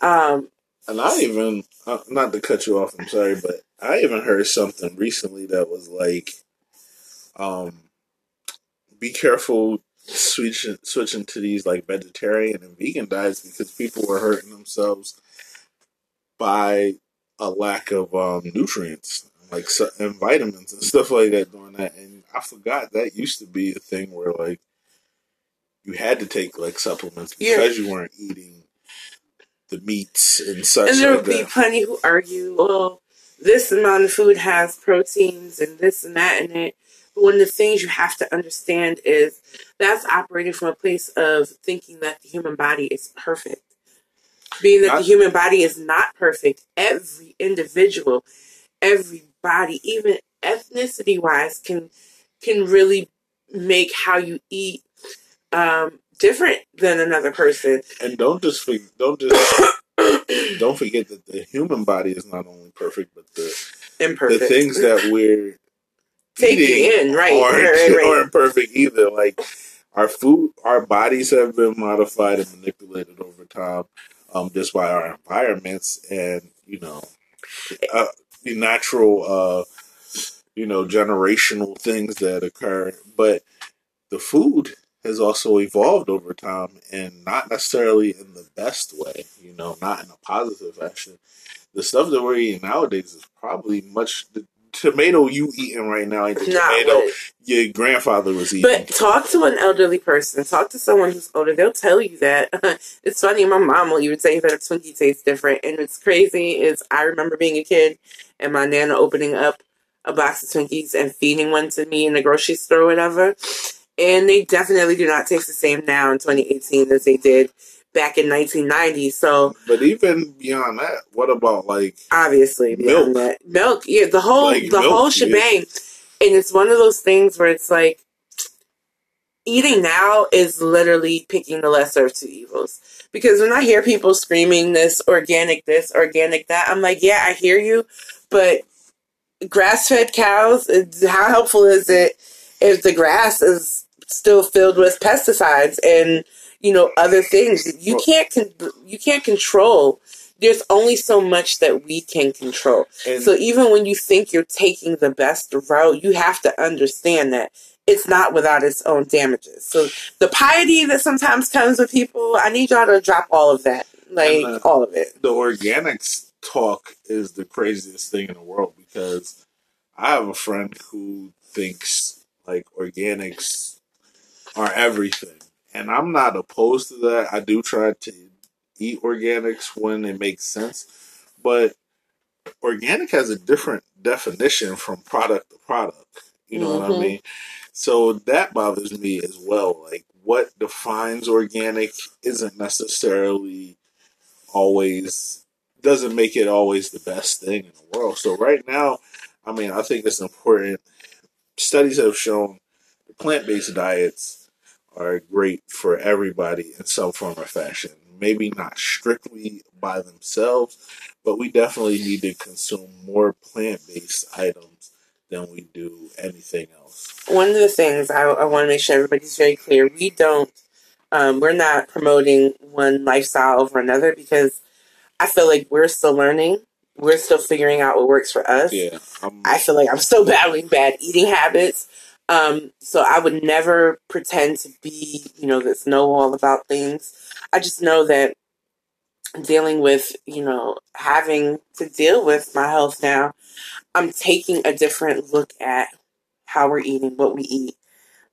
Um, and I even, uh, not to cut you off, I'm sorry, but I even heard something recently that was like, um, be careful switching switching to these like vegetarian and vegan diets because people were hurting themselves by a lack of um, nutrients like and vitamins and stuff like that doing that and i forgot that used to be a thing where like you had to take like supplements because yeah. you weren't eating the meats and such. And there would be plenty who argue, well, this amount of food has proteins and this and that in it. But one of the things you have to understand is that's operating from a place of thinking that the human body is perfect. Being that the human body is not perfect, every individual, every body, even ethnicity wise, can can really make how you eat um, different than another person. And don't just don't just don't forget that the human body is not only perfect, but the imperfect the things that we're taking in right aren't, right, right. aren't perfect either. Like our food, our bodies have been modified and manipulated over time, um, just by our environments and you know, uh, the natural, uh, you know, generational things that occur. But the food has also evolved over time and not necessarily in the best way, you know, not in a positive fashion. The stuff that we're eating nowadays is probably much the tomato you eating right now ain't the not tomato your grandfather was eating. But talk to an elderly person, talk to someone who's older, they'll tell you that. it's funny, my mom will even say that a Twinkie tastes different. And what's crazy is I remember being a kid and my nana opening up a box of Twinkies and feeding one to me in the grocery store or whatever and they definitely do not taste the same now in 2018 as they did back in 1990. So, but even beyond that, what about like obviously milk? That. Milk, yeah, the whole like the milk, whole shebang, yeah. and it's one of those things where it's like eating now is literally picking the lesser of two evils. Because when I hear people screaming this organic, this organic, that, I'm like, yeah, I hear you, but grass fed cows, how helpful is it if the grass is still filled with pesticides and you know other things. You can't con- you can't control. There's only so much that we can control. so even when you think you're taking the best route, you have to understand that it's not without its own damages. So the piety that sometimes comes with people, I need y'all to drop all of that, like the, all of it. The organics talk is the craziest thing in the world because I have a friend who thinks like organics are everything. And I'm not opposed to that. I do try to eat organics when it makes sense. But organic has a different definition from product to product. You know mm-hmm. what I mm-hmm. mean? So that bothers me as well. Like what defines organic isn't necessarily always doesn't make it always the best thing in the world. So right now, I mean, I think it's important. Studies have shown the plant-based diets are great for everybody in some form or fashion. Maybe not strictly by themselves, but we definitely need to consume more plant based items than we do anything else. One of the things I, I want to make sure everybody's very clear we don't, um, we're not promoting one lifestyle over another because I feel like we're still learning. We're still figuring out what works for us. Yeah, I'm, I feel like I'm still battling bad eating habits. Um, so I would never pretend to be, you know, this know all about things. I just know that dealing with, you know, having to deal with my health now, I'm taking a different look at how we're eating, what we eat.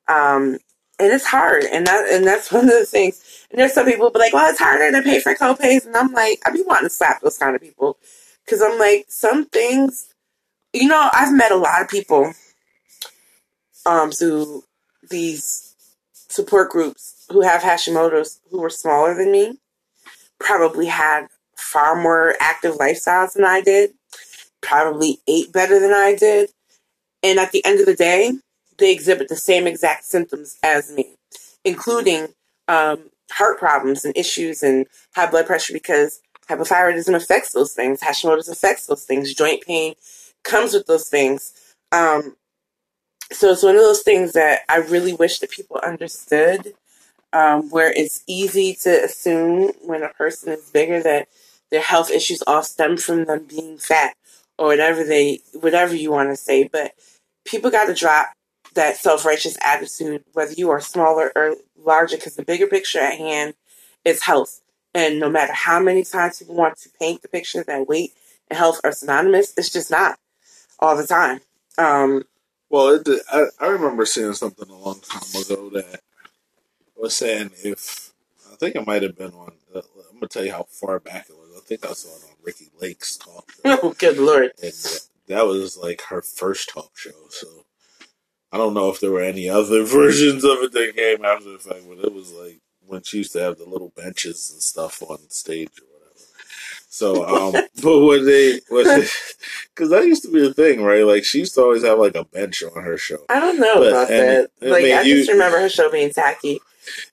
Um, and it's hard, and that and that's one of the things. And there's some people be like, "Well, it's harder to pay for copays," and I'm like, I be wanting to slap those kind of people because I'm like, some things, you know, I've met a lot of people um, through these support groups who have Hashimoto's who were smaller than me, probably had far more active lifestyles than I did, probably ate better than I did. And at the end of the day, they exhibit the same exact symptoms as me, including um, heart problems and issues and high blood pressure because hypothyroidism affects those things. Hashimoto's affects those things. Joint pain comes with those things. Um, so it's one of those things that I really wish that people understood, um, where it's easy to assume when a person is bigger that their health issues all stem from them being fat or whatever they whatever you want to say. But people got to drop that self righteous attitude, whether you are smaller or larger, because the bigger picture at hand is health. And no matter how many times people want to paint the picture that weight and health are synonymous, it's just not all the time. Um, well, it, I, I remember seeing something a long time ago that was saying if I think it might have been on. Uh, I'm gonna tell you how far back it was. I think I saw it on Ricki Lake's talk. Show. oh, good lord! And that was like her first talk show. So I don't know if there were any other versions of it that came after the fact, but it was like when she used to have the little benches and stuff on stage. So, um, but what they, because that used to be a thing, right? Like she used to always have like a bench on her show. I don't know but, about that. like I, mean, I you, just remember her show being tacky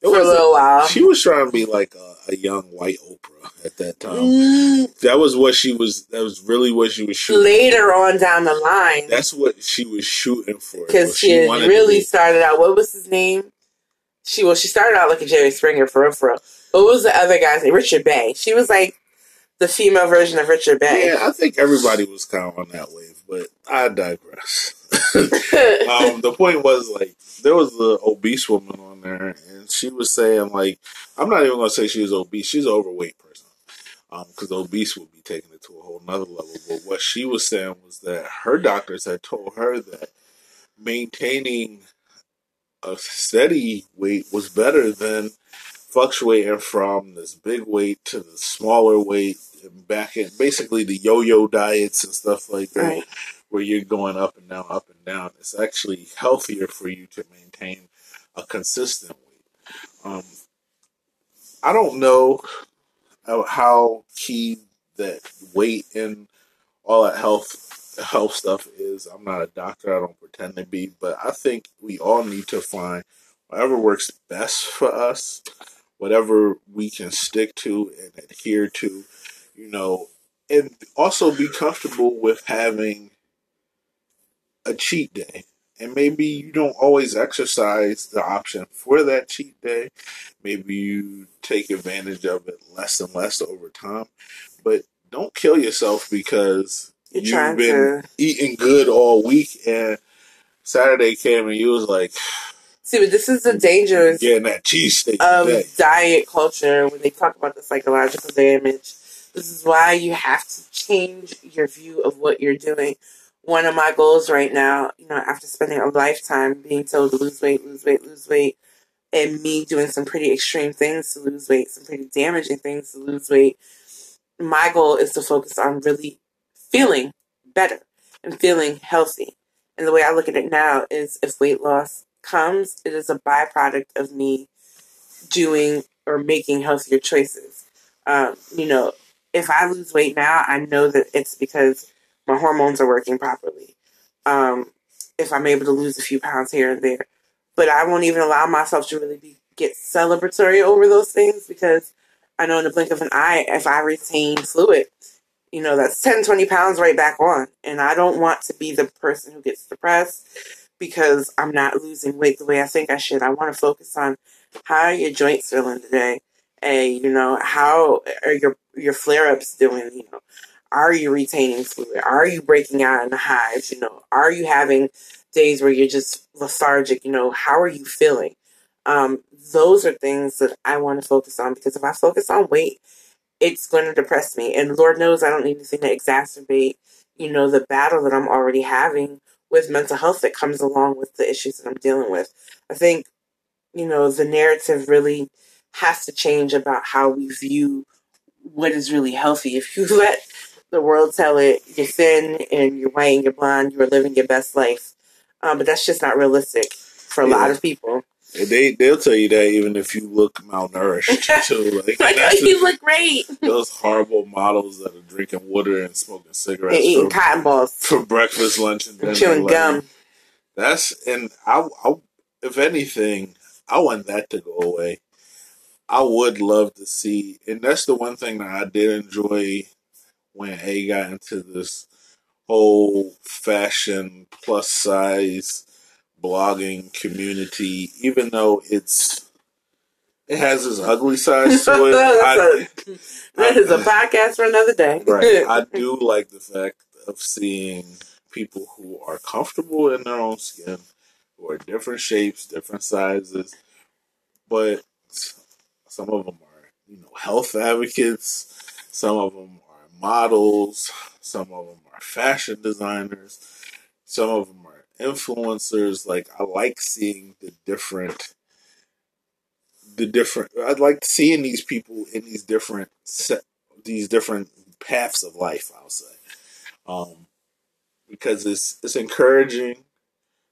for a little while. She was trying to be like a, a young white Oprah at that time. Mm. That was what she was. That was really what she was shooting. Later for. on down the line, that's what she was shooting for. Because she, she really started out. What was his name? She well, she started out like a Jerry Springer for real, for real. What was the other guy's name? Richard Bey. She was like the female version of Richard Bey. Yeah, I think everybody was kind of on that wave, but I digress. um, the point was like there was the obese woman on there, and she was saying like I'm not even gonna say she was obese. She's an overweight person because um, obese would be taking it to a whole nother level. But what she was saying was that her doctors had told her that maintaining a steady weight was better than fluctuating from this big weight to the smaller weight and back in basically the yo-yo diets and stuff like that right. where you're going up and down up and down it's actually healthier for you to maintain a consistent weight um, i don't know how key that weight and all that health health stuff is. I'm not a doctor. I don't pretend to be, but I think we all need to find whatever works best for us, whatever we can stick to and adhere to, you know, and also be comfortable with having a cheat day. And maybe you don't always exercise the option for that cheat day. Maybe you take advantage of it less and less over time. But don't kill yourself because you're You've been to... eating good all week, and Saturday came and you was like, See, but this is the dangers getting that cheesesteak of today. diet culture when they talk about the psychological damage. This is why you have to change your view of what you're doing. One of my goals right now, you know, after spending a lifetime being told to lose weight, lose weight, lose weight, and me doing some pretty extreme things to lose weight, some pretty damaging things to lose weight, my goal is to focus on really feeling better and feeling healthy. And the way I look at it now is if weight loss comes, it is a byproduct of me doing or making healthier choices. Um, you know, if I lose weight now, I know that it's because my hormones are working properly. Um, if I'm able to lose a few pounds here and there. but I won't even allow myself to really be get celebratory over those things because I know in the blink of an eye, if I retain fluid, you know, that's 10, 20 pounds right back on. And I don't want to be the person who gets depressed because I'm not losing weight the way I think I should. I want to focus on how are your joints feeling today? Hey, you know, how are your your flare ups doing? You know, are you retaining fluid? Are you breaking out in the hives? You know, are you having days where you're just lethargic? You know, how are you feeling? Um, those are things that I want to focus on because if I focus on weight, it's going to depress me. And Lord knows I don't need anything to exacerbate, you know, the battle that I'm already having with mental health that comes along with the issues that I'm dealing with. I think, you know, the narrative really has to change about how we view what is really healthy. If you let the world tell it you're thin and you're white and you're blonde, you're living your best life. Um, but that's just not realistic for a yeah. lot of people. They they'll tell you that even if you look malnourished too. Like, like oh, you look great. Those horrible models that are drinking water and smoking cigarettes, and eating for, cotton balls for breakfast, lunch, and dinner. Chewing like, gum. That's and I, I, if anything, I want that to go away. I would love to see, and that's the one thing that I did enjoy when A got into this whole fashion plus size blogging community, even though it's it has its ugly side to it. I, that I, is a podcast for another day. right. I do like the fact of seeing people who are comfortable in their own skin, who are different shapes, different sizes, but some of them are, you know, health advocates. Some of them are models. Some of them are fashion designers. Some of them are influencers. Like I like seeing the different, the different. I'd like seeing these people in these different set, these different paths of life. I'll say, um, because it's it's encouraging,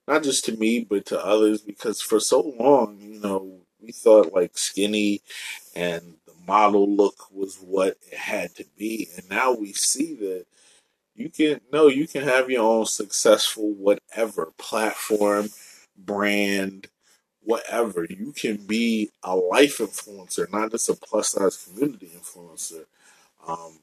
not just to me but to others. Because for so long, you know, we thought like skinny and the model look was what it had to be, and now we see that you can no, you can have your own successful whatever platform, brand, whatever. You can be a life influencer, not just a plus size community influencer. Um,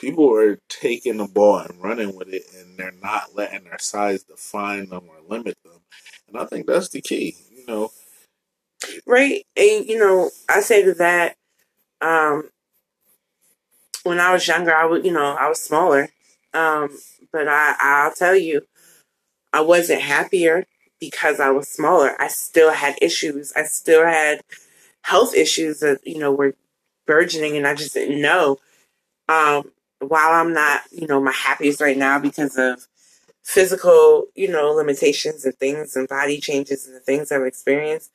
people are taking the ball and running with it, and they're not letting their size define them or limit them. And I think that's the key. You know, right? And you know, I say to that, um, when I was younger, I would, you know, I was smaller, um, but I, I'll tell you, I wasn't happier because I was smaller. I still had issues. I still had health issues that you know were burgeoning, and I just didn't know. Um, while I'm not, you know, my happiest right now because of physical, you know, limitations and things and body changes and the things I've experienced,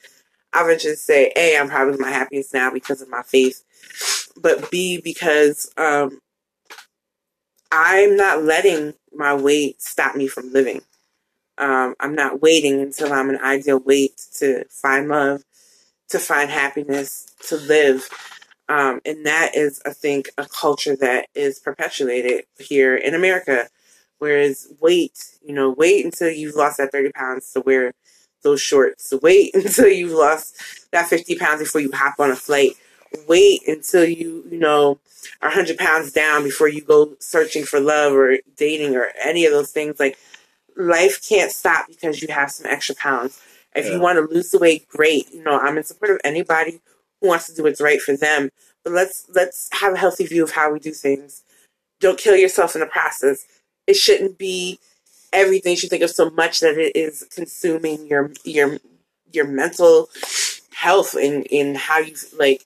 I would just say, A, I'm probably my happiest now because of my faith, but B, because um, I'm not letting my weight stop me from living. Um, I'm not waiting until I'm an ideal weight to find love, to find happiness, to live. Um, and that is, I think, a culture that is perpetuated here in America. Whereas wait, you know, wait until you've lost that 30 pounds to wear those shorts. Wait until you've lost that 50 pounds before you hop on a flight. Wait until you, you know, are 100 pounds down before you go searching for love or dating or any of those things. Like, life can't stop because you have some extra pounds. If yeah. you want to lose the weight, great. You know, I'm in support of anybody who wants to do what's right for them. But let's let's have a healthy view of how we do things. Don't kill yourself in the process. It shouldn't be everything. You should think of so much that it is consuming your your your mental health and in how you like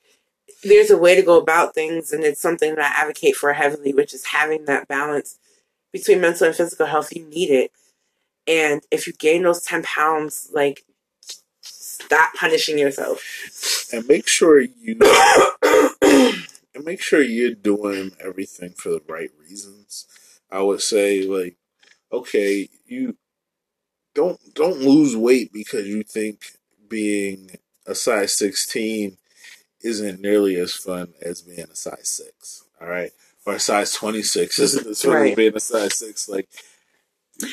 there's a way to go about things, and it's something that I advocate for heavily, which is having that balance between mental and physical health. You need it. And if you gain those 10 pounds, like, stop punishing yourself. And make sure you. and make sure you're doing everything for the right reasons. I would say, like, okay, you don't don't lose weight because you think being a size 16 isn't nearly as fun as being a size six. All right, or a size twenty six isn't as fun right. as being a size six. Like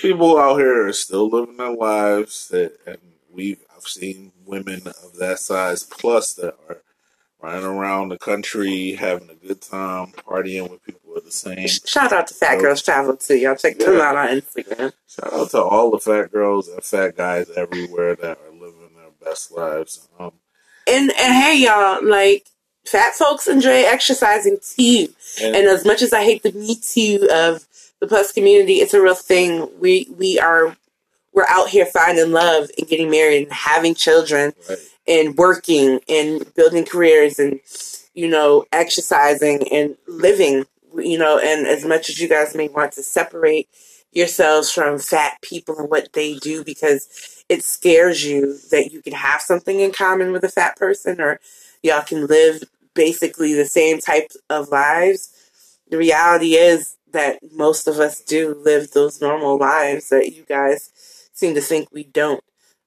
people out here are still living their lives, that, and we've I've seen women of that size plus that are running around the country having a good time, partying with people of the same. Shout out to Fat So- Girls Travel too. Y'all check them Yeah. out on Instagram. Shout out to all the fat girls and fat guys everywhere that are living their best lives. Um, And and hey y'all, like fat folks enjoy exercising too. and, And as much as I hate the me too of the plus community, it's a real thing. We we are we're out here finding love and getting married and having children right, and working and building careers and you know exercising and living you know and as much as you guys may want to separate yourselves from fat people and what they do because it scares you that you can have something in common with a fat person or y'all can live basically the same type of lives. The reality is that most of us do live those normal lives that you guys seem to think we don't.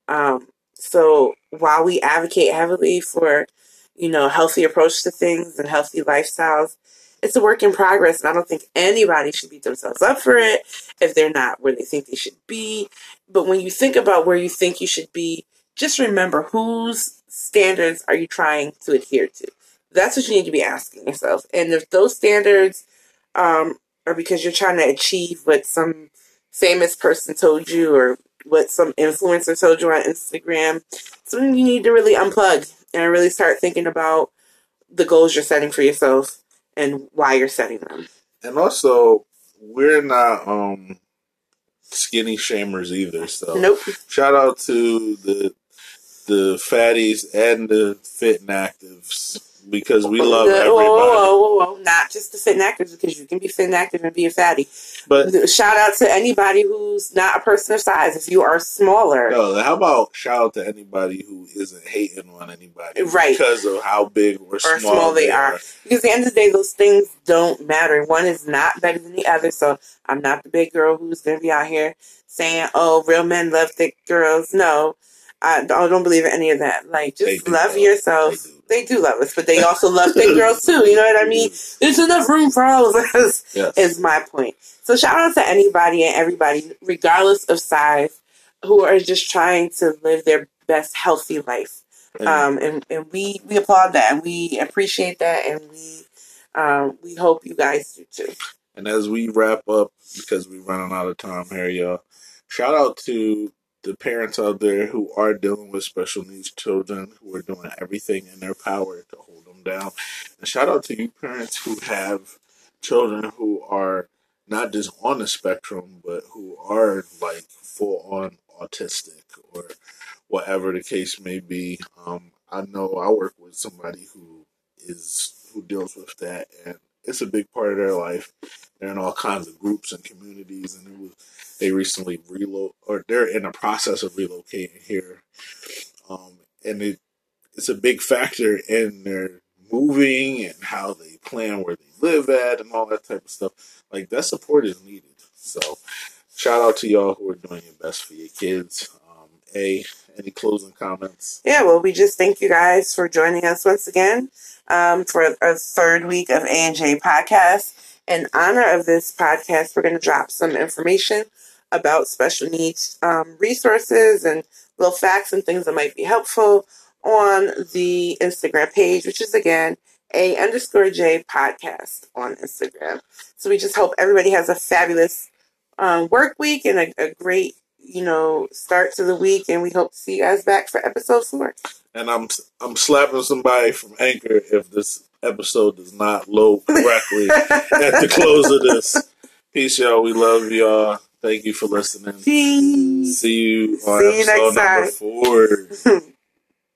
Um, so while we advocate heavily for, you know, healthy approach to things and healthy lifestyles, it's a work in progress. And I don't think anybody should beat themselves up for it if they're not where they think they should be. But when you think about where you think you should be, just remember whose standards are you trying to adhere to? That's what you need to be asking yourself. And if those standards um, are because you're trying to achieve what some famous person told you or what some influencer told you on Instagram, something you need to really unplug and really start thinking about the goals you're setting for yourself and why you're setting them. and also we're not um skinny shamers either. So Nope. shout out to the the fatties and the fit and actives because we love everybody. whoa, whoa, whoa, whoa, not just the fit and active because you can be fit and active and be a fatty. But Shout out to anybody who's not a person of size. If you are smaller, no, how about shout out to anybody who isn't hating on anybody Right. because of how big or small, or small they are. Because at the end of the day, those things don't matter. One is not better than the other. So I'm not the big girl who's going to be out here saying, oh, real men love thick girls. No, I don't, believe in any of that. Like, They just love- yourself. They do. Love us, but they also love thick girls too. You know what I mean? There's enough room for all of us Yes. is my point. So shout out to anybody and everybody, regardless of size, who are just trying to live their best healthy life. And- Um, and, and we, we applaud that and we appreciate that and we um, we hope you guys do too. And as we wrap up, because we're running out of time here, y'all, shout out to the parents out there who are dealing with special needs children, who are doing everything in their power to hold them down. And shout out to you parents who have children who are not just on the spectrum, but who are like full on autistic or whatever the case may be. Um, I know I work with somebody who is who deals with that, and it's a big part of their life. They're in all kinds of groups and communities, and was they recently relo or they're in the process of relocating here, um, and it it's a big factor in their moving and how they plan where they live at and all that type of stuff. Like that support is needed. So shout out to y'all who are doing your best for your kids. Any closing comments? Yeah, well, we just thank you guys for joining us once again um, for a third week of A and J podcast. In honor of this podcast, we're going to drop some information about special needs um, resources and little facts and things that might be helpful on the Instagram page, which is again a underscore J podcast on Instagram. So we just hope everybody has a fabulous um, work week and a, a great, you know, start to the week. And we hope to see you guys back for episode four. And I'm I'm slapping somebody from Anchor if this episode does not load correctly at the close of this. Peace, y'all. We love y'all. Thank you for listening. Peace. See you on See you episode number four.